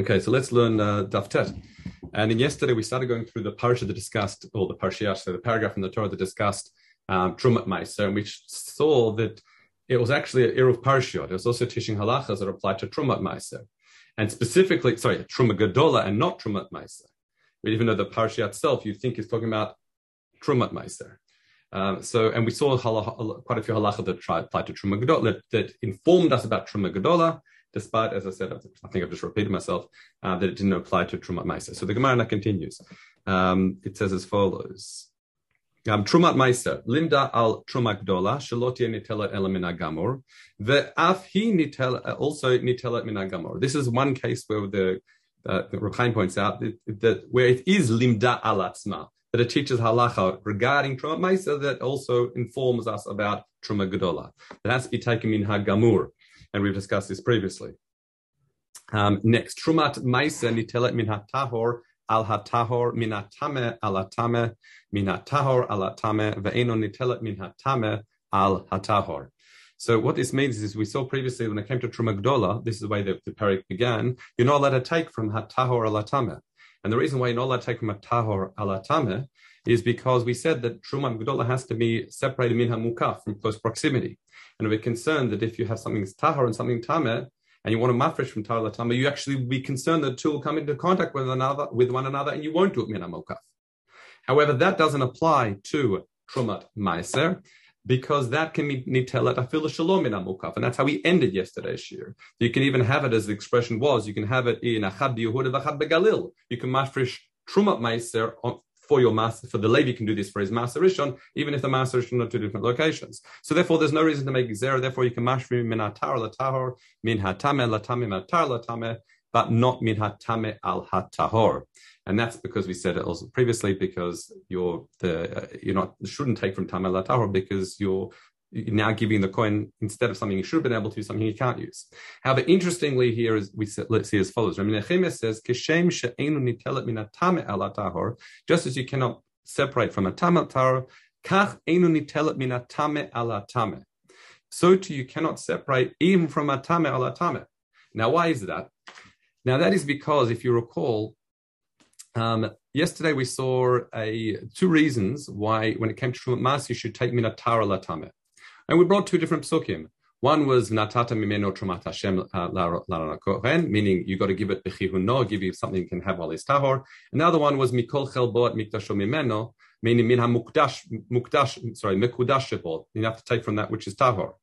Okay, so let's learn uh, Daf Tet. And in yesterday we started going through the parsha that discussed, or the parshiach, so the paragraph in the Torah that discussed um, Trumat Meiser, and we saw that it was actually an Eruv Parshiot. It was also teaching halachas that apply to Trumat Meiser. And specifically, sorry, Truma Gadola and not Trumat Meiser. Even though the parsha itself you think is talking about Trumat Meiser. Um, so, and we saw halacha, quite a few halacha that apply to Truma Gadola, that, that informed us about Truma Gadola, despite, as I said, I think I've just repeated myself, uh, that it didn't apply to Trumat Meiser. So the Gemara continues. Um, it says as follows. Um, Trumat Meiser, limda al Truma Gdola, shalotia nitelat ela min agamor, ve'af hi also nitelat min agamor. This is one case where the, uh, the points out that, that, where it is limda al atzma, that it teaches halacha regarding Trumat Meiser that also informs us about Truma Gdola. That has to be taken min hagamur and we've discussed this previously. Um, next, Trumat Maisa nitelet min hatahor al hatahor min hatame al hatame min hatahor al hatame ve'eno nitelet min hatame al hatahor. So what this means is we saw previously when it came to Truma this is the way the parak began, you're not allowed to take from hatahor al hatame. And the reason why you're not allowed to take from hatahor al hatame is because we said that Truma Gdola has to be separated min hamukaf from close proximity. And we're concerned that if you have something tahar and something tameh, and you want to mafresh from tahar tameh, you actually be concerned that two will come into contact with another with one another, and you won't do it min hamukaf. However, that doesn't apply to trumat meiser because that can be nitelet afil shalom in amukaf, and that's how we ended yesterday's shir. You can even have it as the expression was. You can have it in achad Yehuda v'achad begalil. You can mafresh trumat meiser for your master, for the Levi can do this for his master Rishon, even if the master Rishon are two different locations. So therefore, there's no reason to make zero. Therefore, you can mashrim min hatar latahor, min hatame latame matar latame, but not min hatame al hatahor. And that's because we said it also previously, because you're the uh, you're not shouldn't take from tame latahor because you're now giving the coin instead of something you should have been able to, something you can't use. However, interestingly, here is we let's see as follows. Rabbi Nechemia says, "Kishem she'enu nitelet min alatahor," just as you cannot separate from a tahor, kach enu nitelet min alatame. So too, you cannot separate even from a tame alatame. Now, why is that? Now, that is because, if you recall, um, yesterday we saw a two reasons why, when it came to Shumat Mas, you should take minatara latame. And we brought two different psukim. One was natata mimeno trumat Hashem uh, kohen, meaning you got to give it bechihuno, give you something you can have while he's tahor. And the other one was mikol chelboat mikdasho mimeno, meaning min mukdash, mukdash, sorry, mikudash shebot. You have to take from that which is tahor.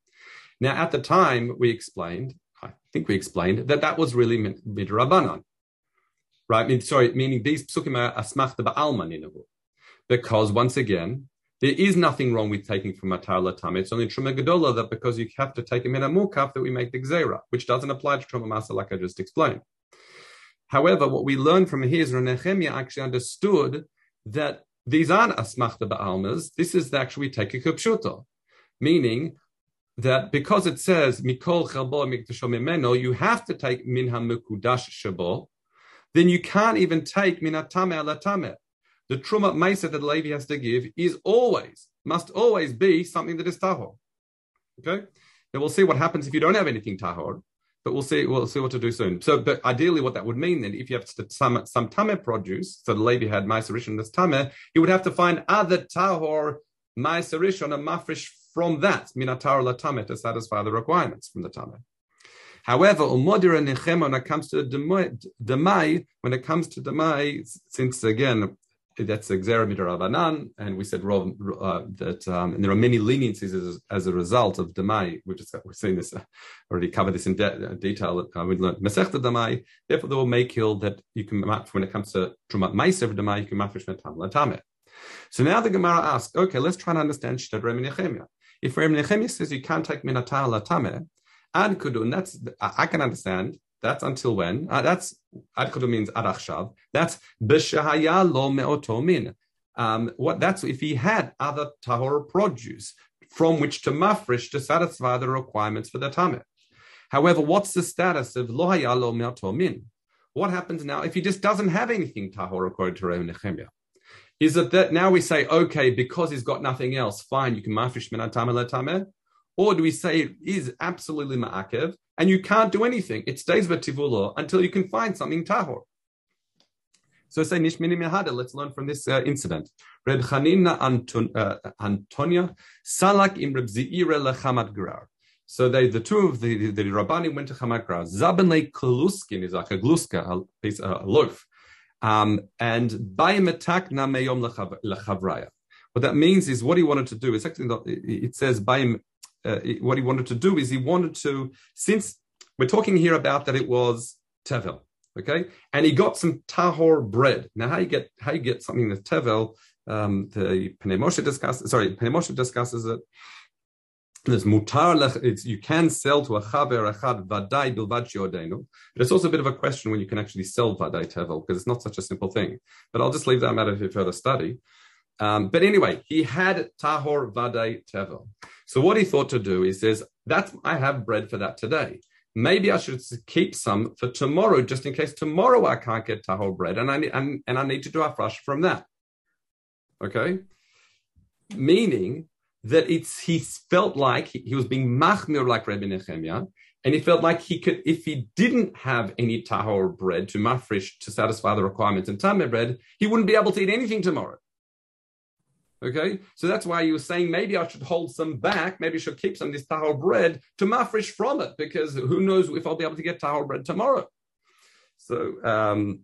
Now, at the time, we explained, I think we explained that that was really midrabanan, right? Sorry, meaning these psukim are asmachta ba'alma because once again, there is nothing wrong with taking from Matar Latam. It's only Truma Gadola that because you have to take a mina mukaf that we make the Gzera, which doesn't apply to Truma Masa like I just explained. However, what we learn from here is Nehemiah actually understood that these aren't asmachta ba'almas. This is actually take a kupshuto, meaning that because it says mikol chelbo mikdasho you have to take minha mukudash shabo, then you can't even take minatame alatame the truma mesa that Levi has to give is always, must always be something that is tahor. Okay? Then we'll see what happens if you don't have anything tahor, but we'll see, we'll see what to do soon. So, but ideally what that would mean then, if you have some, some tameh produce, so the Levi had Maisa Rishon that's tameh, he would have to find other tahor Maisa Rishon and mafresh from that, minatar la tameh, to satisfy the requirements from the tameh. However, when it comes to demai, when it comes to demai, since again that's Xera Rabbanan, and we said uh, that um, there are many leniencies as, as a result of Demai. We've just we've seen this uh, already covered this in de- uh, detail. Uh, we learned Masechta Demai. Therefore, there will make kill that you can match when it comes to Trumat Meiser Demai, you can mafish Metam Latame. So now the Gemara asks, okay, let's try and understand Shtad Rem. If Rem says you can't take Minatar Latame, and Kudun, that's I can understand that's until when? Uh, that's ad means ad That's b'shahaya lo me'oto min. Um, what that's if he had other tahor produce from which to mafresh to satisfy the requirements for the tameh. However, what's the status of lo lo me'oto min? What happens now if he just doesn't have anything tahor according to Reb Nechemia? Is it that now we say, okay, because he's got nothing else, fine, you can mafresh min tameh Or do we say it is absolutely ma'akev and you can't do anything? It stays b'tivulo until you can find something tahor. So say Nishmini Mehada, let's learn from this uh, incident. Reb Chanina Anton, uh, Antonia, Salak im Reb Zeira lechamat grar. So they, the two of the, the, the Rabbani went to Chamat Grar. Zabenle Kaluskin is like a gluska, a, a loaf. Um, and Bayimatak na meyom lechavraya. What that means is what he wanted to do. It's actually it says Bayim, uh, what he wanted to do is he wanted to, since we're talking here about that it was Tevel, Okay, and he got some tahor bread. Now, how you get how you get something that's tevel? Um, the Pnei discusses. Sorry, Pnei discusses it. There's mutar it's you can sell to a chaver echad vadai bilvad shiodenu, but it's also a bit of a question when you can actually sell vadai tevel because it's not such a simple thing. But I'll just leave that matter for further study. Um, but anyway, he had tahor vadai tevel. So what he thought to do, he says, "That's I have bread for that today." maybe I should keep some for tomorrow, just in case tomorrow I can't get tahor bread, and I need, and, and I need to do a fresh from that. Okay, meaning that it's he felt like he, he was being machmir like Rabbi Nehemiah, and he felt like he could, if he didn't have any tahor bread to mafresh to satisfy the requirements in tameh bread, he wouldn't be able to eat anything tomorrow. Okay, so that's why you were saying maybe I should hold some back. Maybe I should keep some of this tahor bread to mafresh from it because who knows if I'll be able to get tahor bread tomorrow. So, um,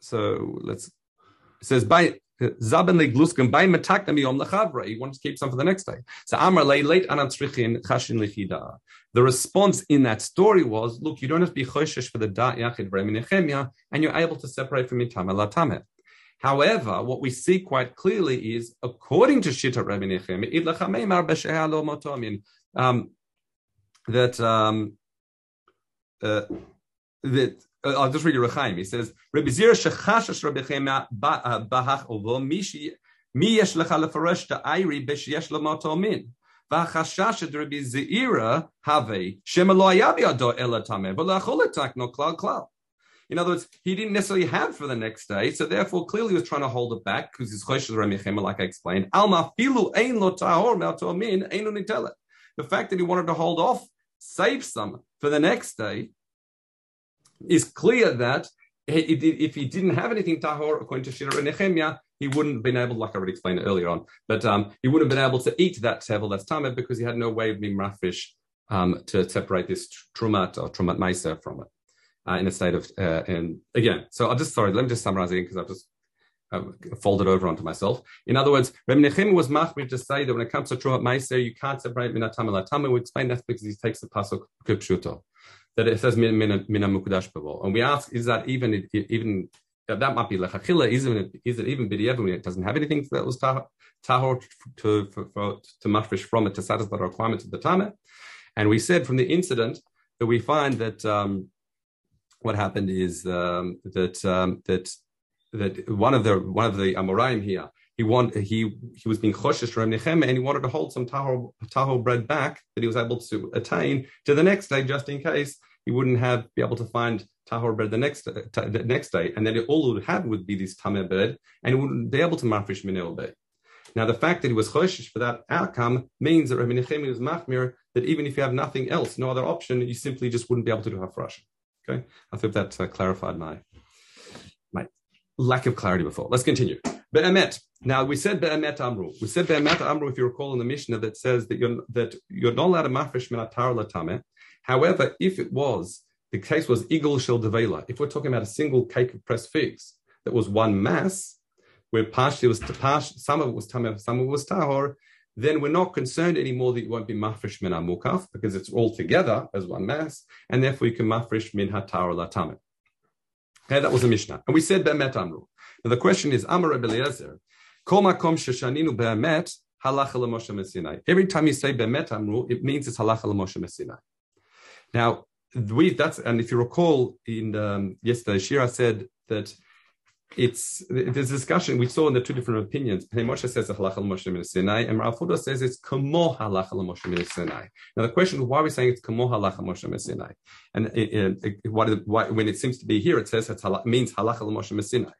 so let's. It says by zaben legluskim by metaknam yom lechavra. He wants to keep some for the next day. So amar late anatzrichin chashin lichida. The response in that story was, look, you don't have to be choshesh for the da yachid nechemia, and you're able to separate from itama latameh. However, what we see quite clearly is, according to Shita Rabbi Nechem, um, that um, uh, that uh, I'll just read Rechaim. He says, Rabbi Zira shechashash Rabbi Chema uh, bahach ovo mishi mi yesh lecha lefaresh ta'ayri b'sheyesh l'moto min. והחשש של רבי זעירה הווה שמא לא היה בידו אלא טמא ולא יכול לתקנו כלל כלל. in other words, he didn't necessarily have for the next day, so therefore clearly he was trying to hold it back because his choshes remichema, like I explained. Alma filu ein lo tahor min The fact that he wanted to hold off, save some for the next day, is clear that if he didn't have anything tahor, according to Shira Nehemiah, he wouldn't have been able, like I already explained earlier on, but um, he wouldn't have been able to eat that tevel that's tameh because he had no way of being rafish um, to separate this trumat or trumat meiser from it uh, in a state of, uh, and again, so I'll just, sorry, let me just summarize again because I've just um, folded over onto myself. In other words, Reb Nechim was machmir to say that when it comes to Trumat Meiser, you can't separate minatam and latam. We explain that because he takes the pasuk kipshuto, that it says mina mukudash And we ask, is that even, even, that might be lechachila, is it, is it even b'di'ev when it doesn't have anything that was tahor to, for, for, to mafresh from it to satisfy the requirements of the tameh? And we said from the incident that we find that um, what happened is um, that um, that that one of the one of the Amoraim here he want he he was being choshesh Reb Nechem and he wanted to hold some tahor tahor bread back that he was able to attain to the next day just in case he wouldn't have be able to find tahor bread the next the next day and then all he would have would be this tameh bread and he wouldn't be able to mafresh minel day. Now the fact that he was choshesh for that outcome means that Rabbi Nechem was machmir that even if you have nothing else, no other option, you simply just wouldn't be able to do hafresh. Okay, I hope that uh, clarified my my lack of clarity before. Let's continue. Be'emet. Now we said be'emet amru. We said be'emet amru. If you recall in the Mishnah that says that you're that you're not allowed to mafresh minatar latame. However, if it was the case was igul shel devela, if we're talking about a single cake of pressed figs that was one mass, where partially was tapash, some of it was tameh, some of it was tahor, then we're not concerned anymore that you won't be mafresh min mukaf because it's all together as one mass, and therefore you can mafresh min hatar latamit. Okay, that was the Mishnah. And we said be'emet amru. Now the question is, Amar Rebbe Eliezer, kol makom sheshaninu be'emet, halacha l'moshe messinai. Every time you say be'emet amru, it means it's halacha l'moshe messinai. Now, we, that's, and if you recall in um, yesterday, Shira said that it's there's discussion we saw in the two different opinions. Moshe says the halacha Moshe Sinai, and Rav says it's kamo halacha Moshe Sinai. Now the question is why are we saying it's kamo halacha Moshe Sinai, and it, it, why, when it seems to be here, it says it means halacha Moshe Sinai.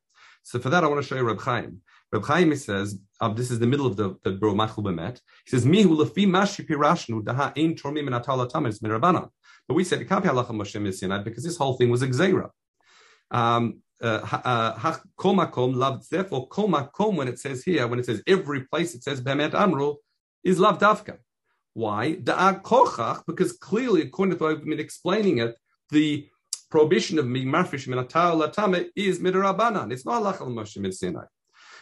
So for that, I want to show you Reb Chaim. Reb Chaim says, um, this is the middle of the, the Bro Machul Bemet. He says, Mihu lefi mashi pirashnu daha ein tormim and atala tamis mirabanan. But we said it can't be halacha Moshe Sinai because this whole thing was a gzeira. Um, uh, uh, kol makom love. Therefore, kol makom when it says here, when it says every place it says bemet amru, is love davka. Why? Because clearly, according to what I've been explaining it, the prohibition of being marfish minatar latame is midarabanan. It's not halachal Moshe Sinai.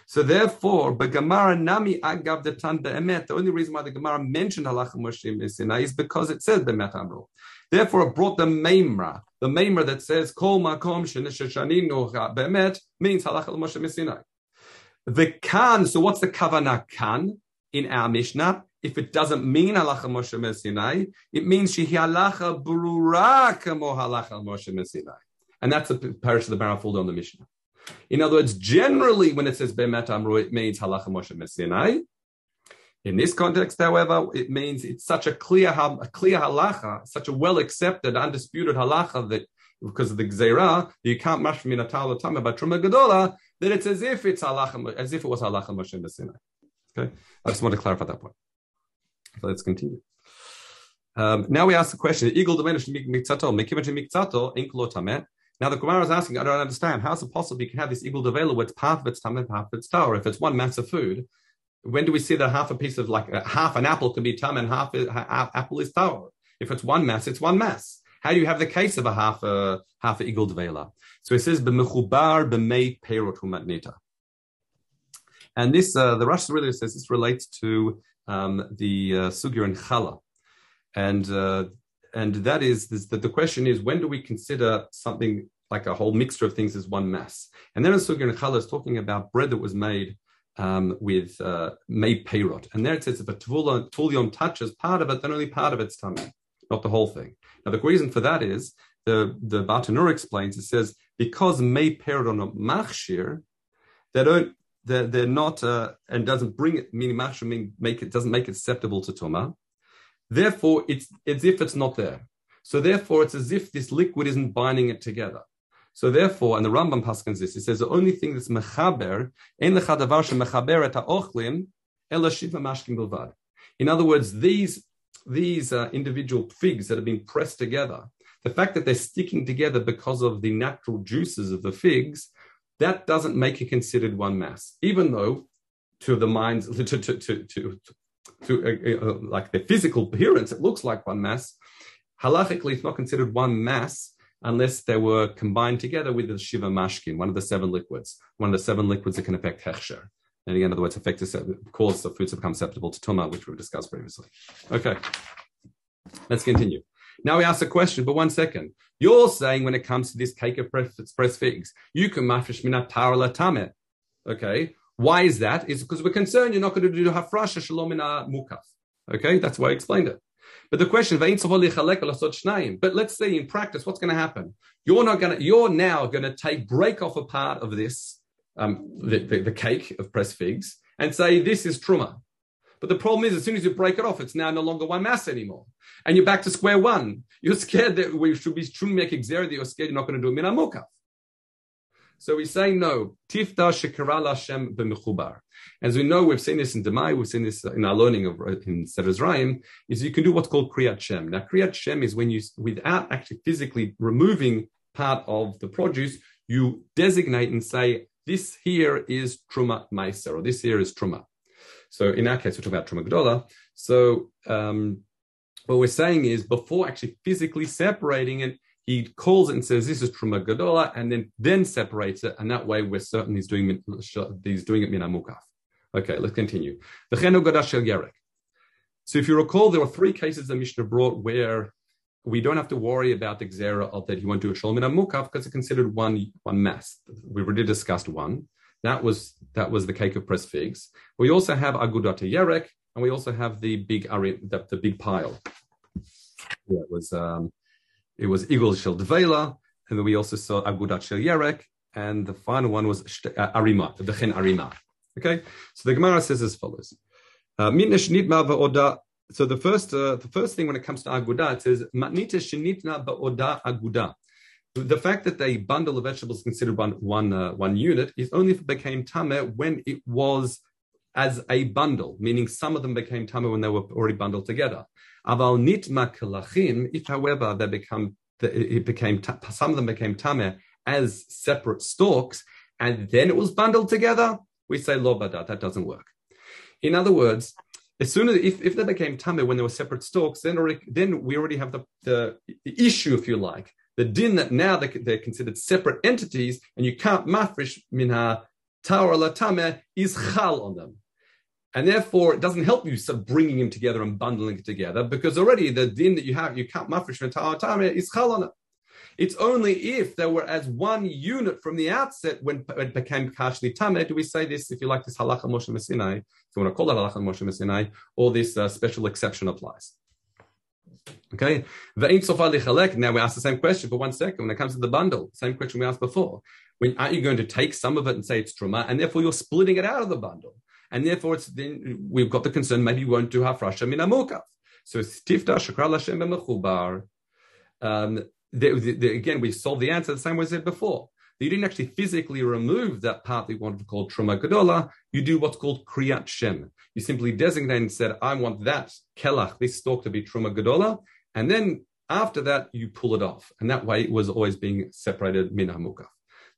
So therefore, Gemara nami agav detan be'emet. The only reason why the Gemara mentioned halacha Moshe Sinai is because it says be'emet amru. Therefore, it brought the Maimra. The Maimra that says, Kol makom shenishashaninu be'emet means halacha Moshe Sinai. The kan, so what's the kavana kan in our Mishnah? If it doesn't mean halacha Moshe Sinai, it means shehi halacha burura kamo halacha Moshe Sinai. And that's the parish of the Barafulda on the Mishnah. In other words, generally when it says Be'emet Amru, it means halacha Moshe Sinai. In this context, however, it means it's such a clear, a clear halacha, such a well accepted, undisputed halacha that because of the gzeira, you can't mash min atal tama but truma gadola, that it's as if it's halacha, as if it was halacha Moshe Sinai. Okay, I just want to clarify that point. So let's continue. Um, now we ask the question: Eagle diminish mikzato, mikivachi mikzato, inklo tameh. Now the Gemara is asking, I don't understand. How is it possible you can have this eagle devela where it's half of its tameh, part of its tower? If it's one mass of food, when do we see that half a piece of like uh, half an apple can be tam and half, half apple is tower? If it's one mass, it's one mass. How do you have the case of a half a half a eagle devela? So it says b'mechubar b'mei perot matnita. And this, uh, the Rashi really says this relates to um, the uh, and chala, and uh, and that is that the question is when do we consider something like a whole mixture of things as one mass? And then in sugya and chala is talking about bread that was made um, with uh, made peyrot. And there it says if a tulion touches part of it, then only part of it's tummy, not the whole thing. Now the reason for that is the the Bartanur explains. It says because may peyrot on a machshir, they don't they're, they're not uh, and doesn't bring it meaning machshir mean make it doesn't make it susceptible to tuma. Therefore, it's as if it's not there. So therefore, it's as if this liquid isn't binding it together. So therefore, and the Rambam paskins this, he says the only thing that's mechaber, ein lechadavar shemechaber et ha'ochlim, ela shiva mashkim bilvad. In other words, these these uh, individual figs that have been pressed together, the fact that they're sticking together because of the natural juices of the figs, that doesn't make it considered one mass, even though to the mind's to to to to, to, to uh, uh, like the physical appearance, it looks like one mass. Halachically, it's not considered one mass unless they were combined together with the Shiva Mashkin, one of the seven liquids, one of the seven liquids that can affect Hechsher. And again, in other words, affect the, cause the foods to become susceptible to Tuma, which we've discussed previously. Okay, let's continue. Now we ask a question, but one second. You're saying when it comes to this cake of pressed figs, you can mafresh minat tame. Okay, why is that? It's because we're concerned you're not going to do hafrasha shalom mukaf. Okay, that's why I explained it. But the question, but let's say in practice, what's going to happen? You're not going to, you're now going to take, break off a part of this, um, the, the, the, cake of pressed figs and say, this is truma. But the problem is, as soon as you break it off, it's now no longer one mass anymore. And you're back to square one. You're scared that we should be make exer that you're scared you're not going to do a minamukaf. So we say no. Tifta shekara Hashem b'mechubar. As we know, we've seen this in Demai, we've seen this in our learning of in Seres Raim, is you can do what's called Kriyat Shem. Now, Kriyat Shem is when you, without actually physically removing part of the produce, you designate and say, this here is Truma Meiser, or this here is Truma. So in our case, we're talking about Truma Gdola. So um, what we're saying is before actually physically separating it, he calls it and says this is truma gadola, and then then separates it, and that way we're certain he's doing he's doing it min amukaf. Okay, let's continue. The chenu gadashel yerek. So if you recall, there were three cases the Mishnah brought where we don't have to worry about the xera of that he won't do a shalom min amukaf because it's considered one one mass. We already discussed one. That was that was the cake of pressed figs. We also have agudata yerek, and we also have the big the, the big pile. Yeah, it was um, it was Igul Shel Dvela, and then we also saw Agudat Shel Yerek, and the final one was uh, Arima, the Bechen Arima. Okay, so the Gemara says as follows: uh, So the first, uh, the first thing when it comes to Aguda, it says Matnita Shinitna Ba'oda Aguda. the fact that a bundle of vegetables is considered one one uh, one unit is only if it became tameh when it was as a bundle, meaning some of them became tameh when they were already bundled together. Aval nitma kelachim, if however they become it became some of them became tameh as separate stalks, and then it was bundled together, we say lo badat. That doesn't work. In other words, as soon as if, if they became tameh when they were separate stalks, then already, then we already have the, the, the issue, if you like, the din that now they, they're considered separate entities, and you can't mafresh minha tower la tameh is chal on them. And therefore, it doesn't help you sort of bringing them together and bundling it together because already the din that you have, you can't mafresh tameh is chal on it. It's only if they were as one unit from the outset when it became kashli tameh do we say this, if you like, this halacha Moshe Messinai, if you want to call it halacha Moshe Messinai, or this uh, special exception applies. Okay, now we ask the same question for one second when it comes to the bundle. Same question we asked before. When aren't you going to take some of it and say it's truma, and therefore you're splitting it out of the bundle, and therefore it's then we've got the concern maybe we won't do hafrasha min amukaf. So it's tifta shakra lashem b'mechubar. Um, the, the, the, again, we solved the answer the same way as I said before. You didn't actually physically remove that part that you wanted to call truma gadola. You do what's called kriyat shem. You simply designate and said, I want that kelach, this stalk to be truma gadola. And then after that, you pull it off. And that way it was always being separated min hamukaf.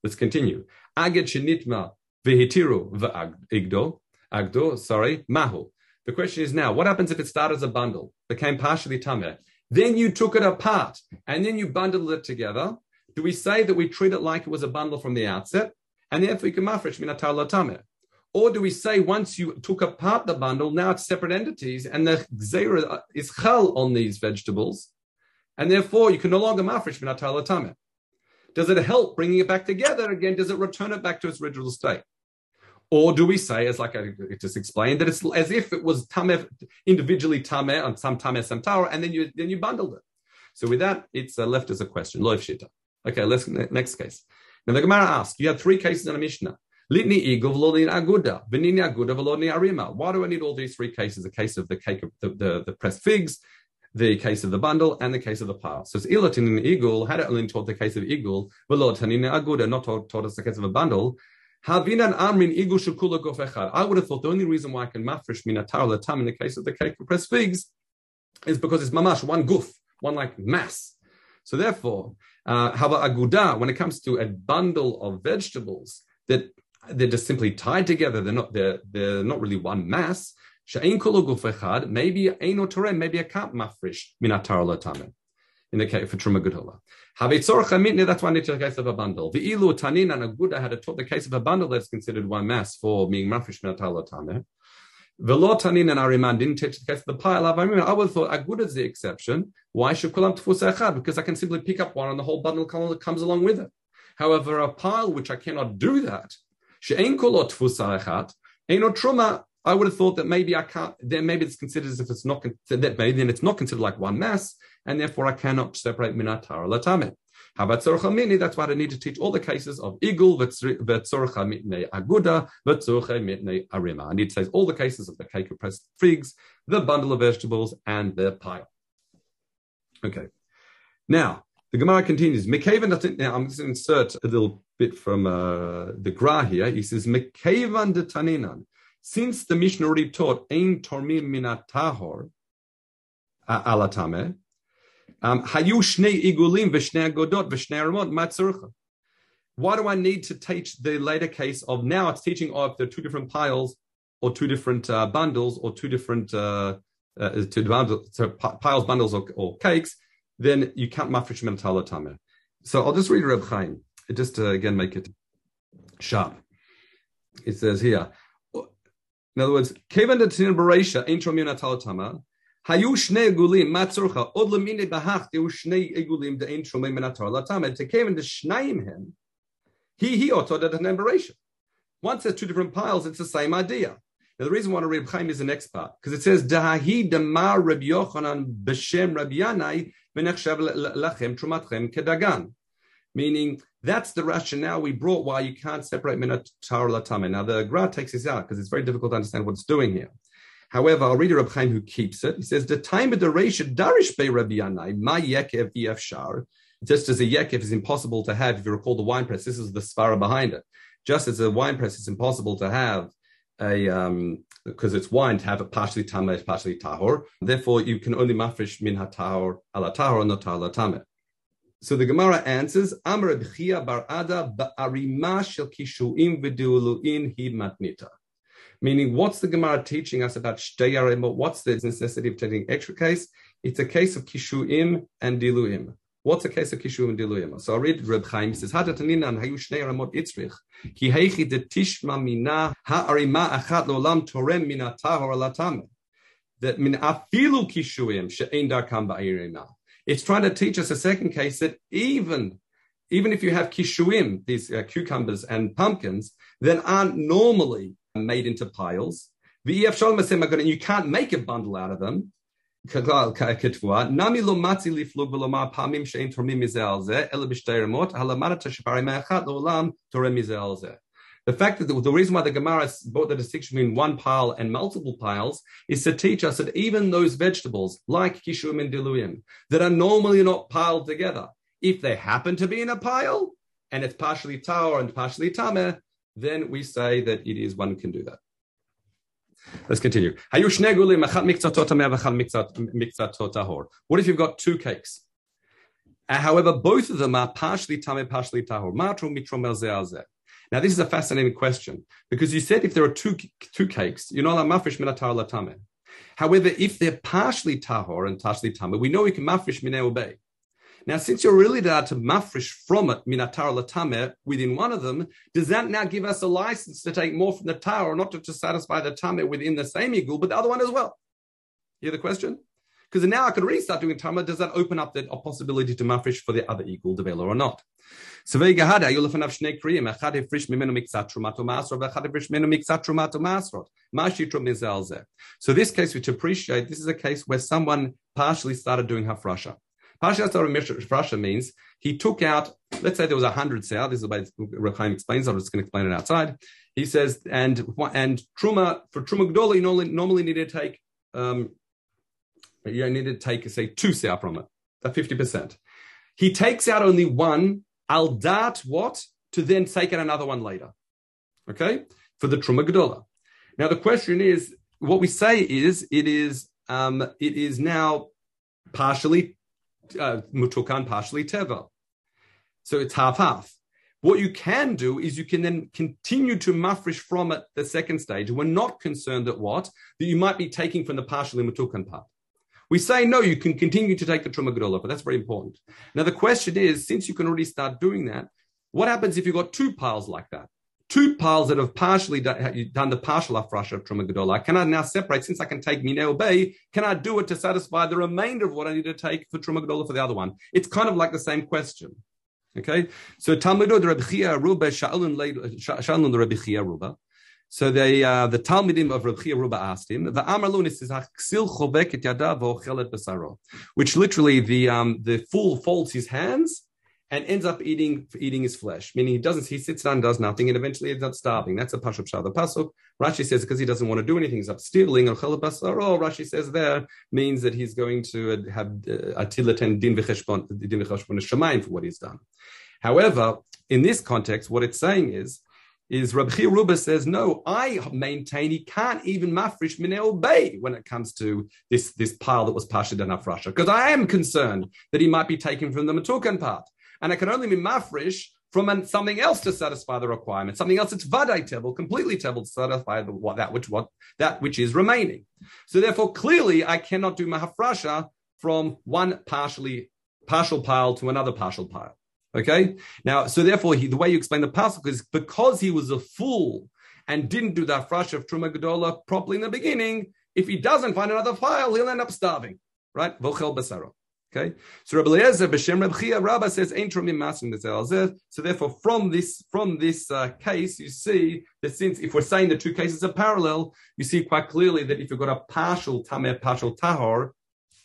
Let's continue. Aged shenitma vehitiru v'agdo. Agdo, sorry, mahu. The question is now, what happens if it started as a bundle, became partially tameh, then you took it apart and then you bundled it together. Do we say that we treat it like it was a bundle from the outset? And therefore you can mafresh minatar latame. Or do we say once you took apart the bundle, now it's separate entities and the zera is chal on these vegetables, and therefore you can no longer mafresh minatar latame. Does it help bringing it back together again? Does it return it back to its original state? Or do we say, as like I just explained, that it's as if it was tameh individually tameh on some tameh some tower, and then you then you bundled it. So with that, it's uh, left as a question. Loif shita. Okay, let's next case. Now the Gemara asks, you have three cases in a Mishnah. Litni igov lodin aguda, benini aguda arima. Why do I need all these three cases? The case of the cake of the, the, the pressed figs, the case of the bundle, and the case of the pile. So it's ilatin in eagle, had it only taught the case of igul, velod tanina aguda, not taught, taught us the case of a bundle. Havinan amrin gofechad. I would have thought the only reason why I can mafresh minatar latam in the case of the cake of pressed figs is because it's mamash, one guf, one like mass. So therefore, uh, hava aguda, when it comes to a bundle of vegetables that they're just simply tied together, they're not they're, they're not really one mass. Maybe ein otorem, maybe I can't mafresh minatar latam in the case for truma gedola. That's why I to the case of a bundle. The ilu tanin and a guda had a taught the case of a bundle that's considered one mass for being mafresh minatala tameh. Velo tanin and ariman didn't teach the case of the pile. I would have thought aguda is the exception. Why should kulam tfus Because I can simply pick up one and the whole bundle comes along with it. However, a pile which I cannot do that, she'en kolot tfus echad, ain't no truma. I would have thought that maybe I can't. Then maybe it's considered as if it's not that maybe then it's not considered like one mass, and therefore I cannot separate minatara latame. That's why I need to teach all the cases of igul v'tzorcha mitnei aguda v'tzorcha mitnei arima. I need to say all the cases of the cake of pressed figs, the bundle of vegetables, and the pile. Okay. Now, the Gemara continues. Mekavan, now I'm going to insert a little bit from uh, the Gra here. He says, Mekavan de Taninan. Since the Mishnah already taught, Ein Tormim Minat Tahor, Alatame, um, Hayu Shnei Igulim Vishnei Godot Vishnei Ramot Matzurcha. Why do I need to teach the later case of now it's teaching of the two different piles or two different uh, bundles or two different uh, uh, two piles, bundles, or, or, cakes, then you can't mafresh mentala tamer. So I'll just read Reb Chaim, just to again make it sharp. It says here, in other words, Kevan Datin Beresha, Ain Shomina Talatama, Hayu Shne Egulim, Matzurcha, Od Lamine Bahach, Deu Shne Egulim, the Ain Shomina Talatama, to Kevan the Shnaim him, he, he, Oto Datin Beresha. Once there's two different piles, it's the same idea. Now, the reason why I read Chaim is an expert, because it says, Dahahi Dama Reb Yochanan Beshem Reb Yanai, Menechshav Lachem Trumatchem Kedagan. Meaning, that's the rationale we brought why you can't separate minatar latame. Now, the Gra takes this out because it's very difficult to understand what it's doing here. However, I'll read a Chaim who keeps it. He says, "The time of the Reisha Darish Be Rabbi Yanai Ma Yekev Shar just as a yekif is impossible to have, if you recall the wine press, this is the svara behind it. Just as a wine press is impossible to have a um because it's wine to have a partially tameh, partially tahor. Therefore, you can only mafresh min hatahor ala tahor, not ala tameh. So the Gemara answers, Amr B'chia bar ba'arima shel kishuim hi matnita. Meaning, what's the Gemara teaching us about shtei What's the necessity of taking extra case? It's a case of kishuim and diluim. What's the case of kishuim and diluim? So I read Reb Chaim says, Hadatanina hayu shnei itzrich ki heichi de tishma mina ha'arima achat lo'olam torem mina tahor alatam. That min afilu kishuim she'ein darkam ba'irina. It's trying to teach us a second case that even even if you have kishuim, these uh, cucumbers and pumpkins, that aren't normally made into piles, you can't make a bundle out of them. The fact that the, the reason why the Gemara brought the distinction between one pile and multiple piles is to teach us that even those vegetables, like kishum and diluim, that are normally not piled together, if they happen to be in a pile and it's partially taur and partially tamer, then we say that it is one can do that. Let's continue. What if you've got two cakes? Uh, however, both of them are partially tamer, partially tahor. Matru mitrom now, this is a fascinating question because you said if there are two, two cakes, you know, mafresh minatar latame. However, if they're partially tahor and partially tameh, we know we can mafresh obey. Now, since you're really allowed to mafresh from it minatar latame within one of them, does that now give us a license to take more from the tower, not to, to satisfy the tame within the same eagle, but the other one as well? Hear the question? Because now I could really start doing tama. Does that open up the possibility to mafresh for the other equal developer or not? So this case we appreciate this is a case where someone partially started doing hafrasha. Partially started hafrasha means he took out, let's say there was a hundred sal. This is the way Rechaim explains. I'm just going to explain it outside. He says, and and truma for truma gdola, you normally, normally need to take um, you don't need to take, say, two sal from it, that 50%. He takes out only one, al dat what? To then take out another one later. Okay? For the Truma Gedola. Now the question is, what we say is, it is, um, it is now partially uh, mutukan, partially teva. So it's half half. What you can do is you can then continue to mafresh from it the second stage. We're not concerned that what? That you might be taking from the partially mutukan part. We say, no, you can continue to take the Truma Gedola, but that's very important. Now, the question is, since you can already start doing that, what happens if you've got two piles like that? Two piles that have partially done, done the partial afrasha of Truma Gedola. Can I now separate, since I can take Mineo Bay, can I do it to satisfy the remainder of what I need to take for Truma Gedola for the other one? It's kind of like the same question. Okay, so Talmudo the Rebbe Chia Ruba Shalun the Chia Ruba. So they, uh, the Talmudim of Reb Ruba asked him, the Amarlun says, which literally the um, the fool folds his hands and ends up eating eating his flesh, meaning he doesn't, he sits down, does nothing, and eventually ends up starving. That's a Pashup Shah. The Pasuk, Rashi says, because he doesn't want to do anything, he's up stealing, or Basaro, Rashi says there, means that he's going to have uh, Atilat and Din V'cheshbon, Din V'cheshbon for what he's done. However, in this context, what it's saying is, is Rabbi Ruba says, no, I maintain he can't even mafresh minel bay when it comes to this, this pile that was pasha and afrasha, because I am concerned that he might be taken from the matukan part. And I can only be mafresh from something else to satisfy the requirement, something else that's vaday table, completely table to satisfy the, what, that which what that which is remaining. So therefore, clearly, I cannot do mahafrasha from one partially partial pile to another partial pile. Okay. Now, so therefore, he, the way you explain the pasuk is because he was a fool and didn't do the afresh of Truma Gedola properly in the beginning. If he doesn't find another file, he'll end up starving. Right? Vochel basaro. Okay. So Rabbi Eliezer b'shem Rabbi Chia says ain't trumim masim So therefore, from this from this uh, case, you see that since if we're saying the two cases are parallel, you see quite clearly that if you've got a partial tameh, partial tahor,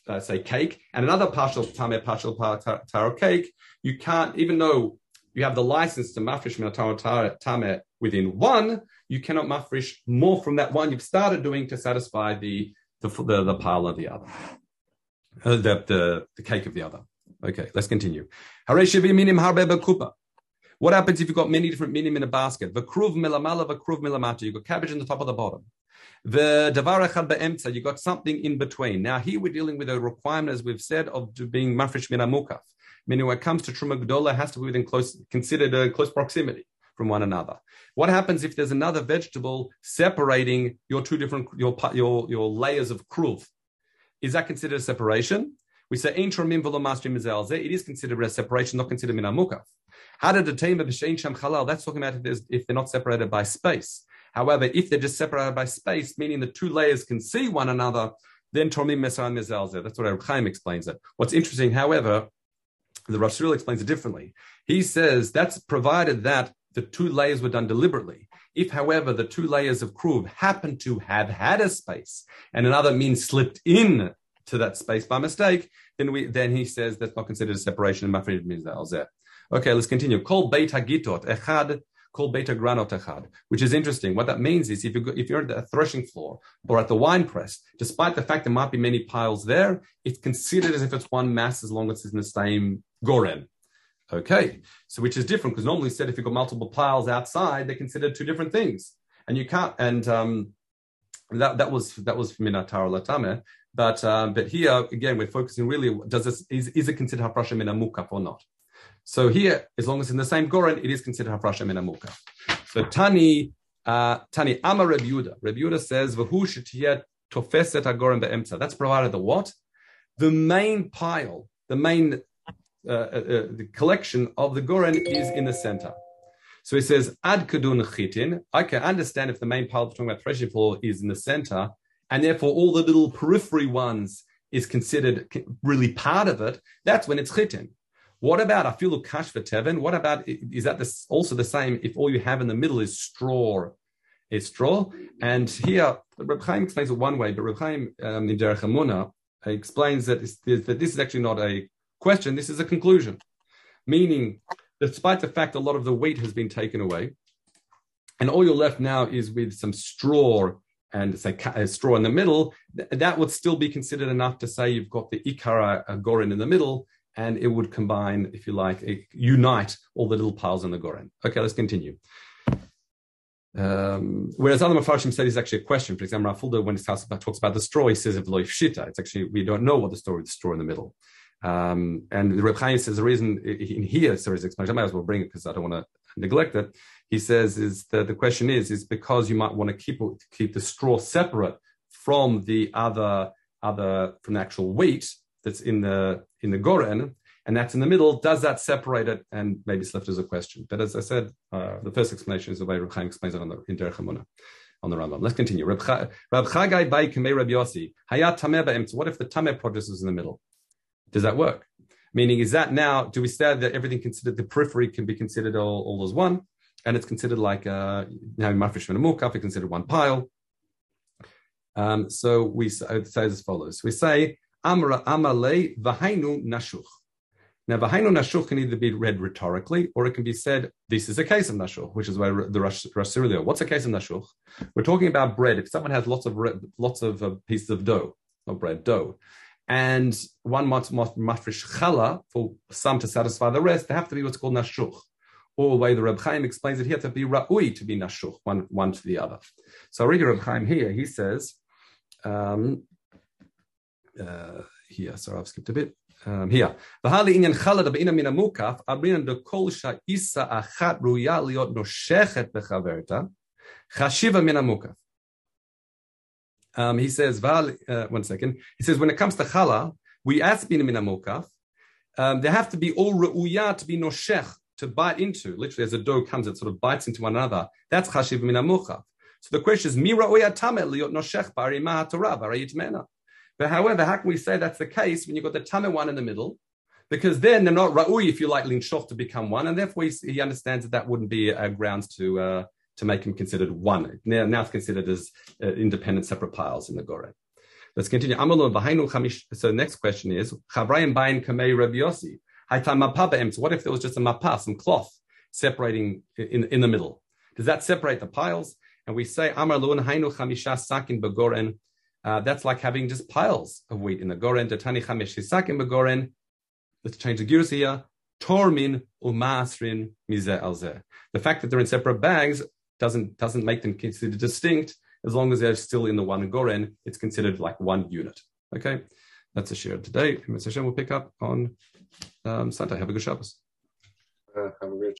uh, say cake, and another partial tameh, partial tahor cake, you can't, even though you have the license to mafresh tameh within one, you cannot mafresh more from that one you've started doing to satisfy the the the, the pile of the other, uh, the, the the cake of the other. Okay, let's continue. What happens if you've got many different minim in a basket? V'kruv milamala, v'kruv milamata. You've got cabbage in the top of the bottom. The davar echad be'emtza. You've got something in between. Now here we're dealing with a requirement, as we've said, of being mafresh min mukaf. Meaning when it comes to truma gdola, has to be within close, considered a close proximity from one another. What happens if there's another vegetable separating your two different your your your layers of kruv? Is that considered a separation? We say mastrim It is considered a separation, not considered min mukaf. How did the team of? That's talking about if, if they're not separated by space. However, if they're just separated by space, meaning the two layers can see one another, then Tromim Mesar Mezalzeh. That's what Reb Chaim explains it. What's interesting, however, the Rasul explains it differently. He says that's provided that the two layers were done deliberately. If, however, the two layers of kruv happen to have had a space and another means slipped in to that space by mistake, then we then he says that's not considered a separation in mafrid mizalzeh. Okay, let's continue. Kol beit hagitot echad called beta granot echad, which is interesting. What that means is if you if you're at the threshing floor or at the wine press, despite the fact there might be many piles there, it's considered as if it's one mass as long as it's in the same goren. Okay, so which is different because normally said if you've got multiple piles outside, they're considered two different things, and you can't. And um, that that was that was minatar latame. But um, but here again, we're focusing really. Does this is, is it considered hafrasha mina mukaf or not? So here, as long as in the same Goren, it is considered Hafrasha Amuka. So Tani, uh, Tani Ama Reb Yehuda. Reb Yehuda says, V'hu shetiyet tofeset hagoren be'emtza. That's provided the what? The main pile, the main uh, uh, uh, the collection of the Goren is in the center. So he says, Ad kadun chitin. I can understand if the main pile we're talking about threshing floor is in the center, and therefore all the little periphery ones is considered really part of it. That's when it's chitin. What about a afilu kash v'teven? What about is that this also the same if all you have in the middle is straw? It's straw. And here Reb Chaim explains it one way, but Reb Chaim um, in Derech Emunah explains that, that this is actually not a question. This is a conclusion, meaning despite the fact a lot of the wheat has been taken away, and all you're left now is with some straw and say a straw in the middle, that would still be considered enough to say you've got the ikara gorin in the middle, and it would combine, if you like, unite all the little piles in the Goren. Okay, let's continue. Um, whereas other Mepharshim said it's actually a question. For example, Rafulda, when he talks about, talks about the straw, he says of loif shita. It's actually, we don't know what the story of the straw in the middle. Um, and the Reb Chaim says the reason in here, so his explanation, I might as well bring it because I don't want to neglect it. He says is that the question is, is because you might want to keep, keep the straw separate from the other, other, from the actual wheat, that's in the in the Goren, and that's in the middle. Does that separate it? And maybe it's left as a question. But as I said, uh, the first explanation is the way Reb Chaim explains it on the in Derech Emunah, on the Rambam. Let's continue. Reb Chagai by Kamei Reb Yossi Hayat Tameh Ba'emtz. What if the Tameh produce is in the middle? Does that work? Meaning, is that now? Do we say that everything considered the periphery can be considered all, all as one, and it's considered like uh, now Mafresh and Mukaf, it's considered one pile. Um, so we say as follows: We say Amra Amale Vahainu Nashuch. Now, Vahainu Nashuch can either be read rhetorically or it can be said, this is a case of Nashuch, which is why the Rosh earlier. What's a case of Nashuch? We're talking about bread. If someone has lots of lots of uh, pieces of dough, not bread, dough, and one wants mafresh chala for some to satisfy the rest, they have to be what's called Nashuch. Or the way the Reb Chaim explains it here to be ra'ui, to be Nashuch, one, one to the other. So read Reb Chaim here, he says, um, uh, here. Sorry, I've skipped a bit. Um, here. V'hali inyan chalad b'ina min amukaf, abrinan de kol sha'isa achat ruya liot noshechet bechaverta, chashiva min amukaf. Um, he says, uh, one second. He says, when it comes to challah, we ask bina min amukaf, um, they have to be all ru'uya to be noshech, to bite into. Literally, as a dough comes, it sort of bites into one another. That's chashiv min amukaf. So the question is, mira oya tameh liot noshech bari mahatorah bari yitmena. But however, how can we say that's the case when you've got the Tame one in the middle? Because then they're not Ra'ui, if you like, Linshoch to become one. And therefore he, he understands that that wouldn't be a grounds to, uh, to make him considered one. Now, now it's considered as uh, independent separate piles in the Gore. Let's continue. So next question is, what if there was just a mapa, some cloth separating in, in the middle? Does that separate the piles? And we say, Amar Luan Hainu Chamisha Sakin uh, that's like having just piles of wheat in the goren. Tatani chamesh hisakim begoren. let's change the gears here. Tormin umasrin mize alze. The fact that they're in separate bags doesn't doesn't make them considered distinct. As long as they're still in the one goren, it's considered like one unit. Okay, that's a share today. We'll pick up on um, Sunday. Have a good Shabbos. Uh, have a great